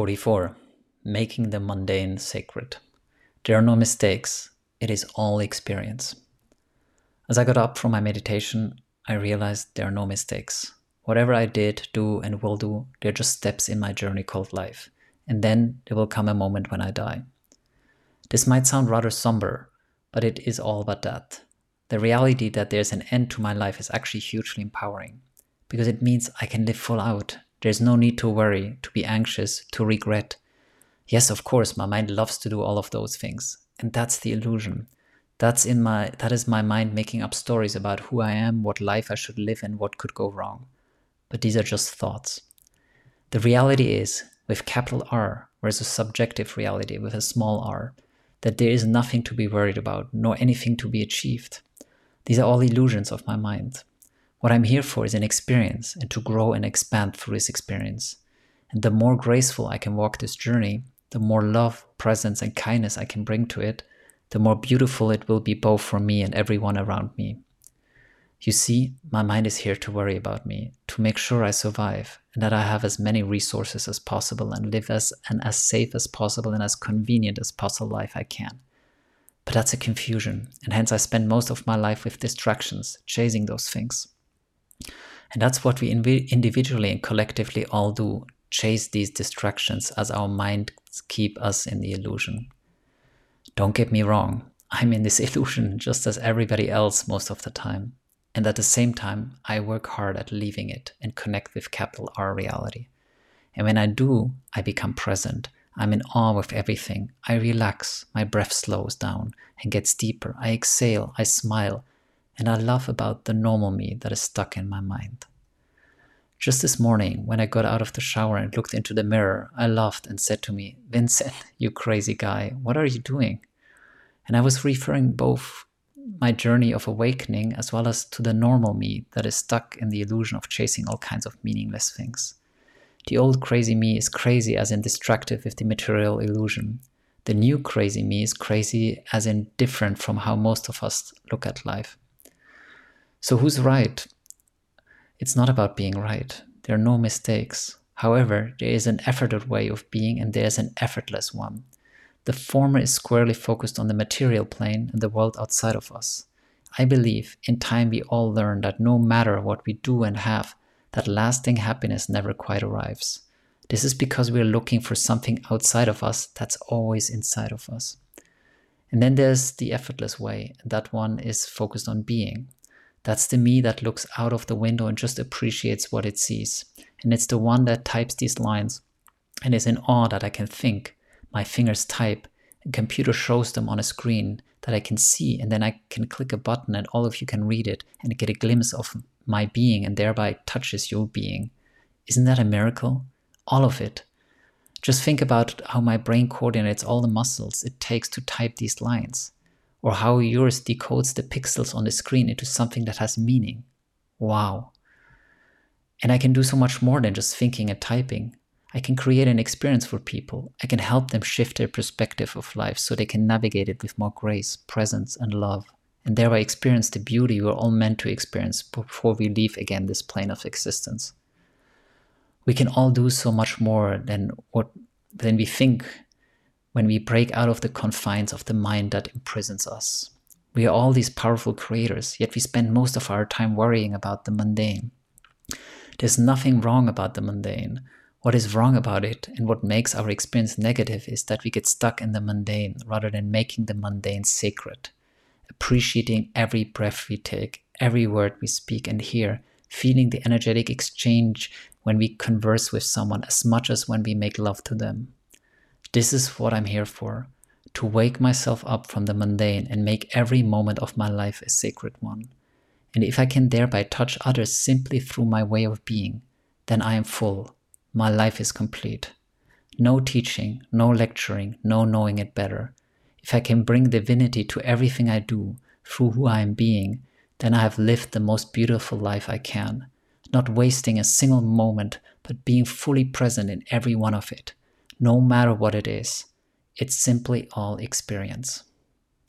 44. Making the mundane sacred. There are no mistakes, it is all experience. As I got up from my meditation, I realized there are no mistakes. Whatever I did, do, and will do, they're just steps in my journey called life. And then there will come a moment when I die. This might sound rather somber, but it is all but that. The reality that there's an end to my life is actually hugely empowering because it means I can live full out. There's no need to worry, to be anxious, to regret. Yes, of course, my mind loves to do all of those things, and that's the illusion. That's in my that is my mind making up stories about who I am, what life I should live and what could go wrong. But these are just thoughts. The reality is, with capital R, whereas a subjective reality with a small r, that there is nothing to be worried about, nor anything to be achieved. These are all illusions of my mind. What I'm here for is an experience and to grow and expand through this experience. And the more graceful I can walk this journey, the more love, presence, and kindness I can bring to it, the more beautiful it will be both for me and everyone around me. You see, my mind is here to worry about me, to make sure I survive, and that I have as many resources as possible and live as and as safe as possible and as convenient as possible life I can. But that's a confusion, and hence I spend most of my life with distractions, chasing those things. And that's what we individually and collectively all do chase these distractions as our minds keep us in the illusion. Don't get me wrong, I'm in this illusion just as everybody else most of the time. And at the same time, I work hard at leaving it and connect with capital R reality. And when I do, I become present. I'm in awe with everything. I relax, my breath slows down and gets deeper. I exhale, I smile, and I laugh about the normal me that is stuck in my mind. Just this morning, when I got out of the shower and looked into the mirror, I laughed and said to me, Vincent, you crazy guy, what are you doing? And I was referring both my journey of awakening as well as to the normal me that is stuck in the illusion of chasing all kinds of meaningless things. The old crazy me is crazy as in destructive with the material illusion. The new crazy me is crazy as in different from how most of us look at life. So, who's right? It's not about being right. There are no mistakes. However, there is an efforted way of being and there is an effortless one. The former is squarely focused on the material plane and the world outside of us. I believe in time we all learn that no matter what we do and have, that lasting happiness never quite arrives. This is because we are looking for something outside of us that's always inside of us. And then there's the effortless way, and that one is focused on being. That's the me that looks out of the window and just appreciates what it sees. And it's the one that types these lines and is in awe that I can think. My fingers type, a computer shows them on a screen that I can see, and then I can click a button and all of you can read it and get a glimpse of my being and thereby touches your being. Isn't that a miracle? All of it. Just think about how my brain coordinates all the muscles it takes to type these lines or how yours decodes the pixels on the screen into something that has meaning. Wow. And I can do so much more than just thinking and typing. I can create an experience for people. I can help them shift their perspective of life so they can navigate it with more grace, presence, and love, and thereby experience the beauty we're all meant to experience before we leave again this plane of existence. We can all do so much more than what than we think when we break out of the confines of the mind that imprisons us. We are all these powerful creators, yet we spend most of our time worrying about the mundane. There's nothing wrong about the mundane. What is wrong about it and what makes our experience negative is that we get stuck in the mundane rather than making the mundane sacred. Appreciating every breath we take, every word we speak and hear, feeling the energetic exchange when we converse with someone as much as when we make love to them. This is what I'm here for to wake myself up from the mundane and make every moment of my life a sacred one. And if I can thereby touch others simply through my way of being, then I am full. My life is complete. No teaching, no lecturing, no knowing it better. If I can bring divinity to everything I do through who I am being, then I have lived the most beautiful life I can, not wasting a single moment, but being fully present in every one of it no matter what it is. It's simply all experience.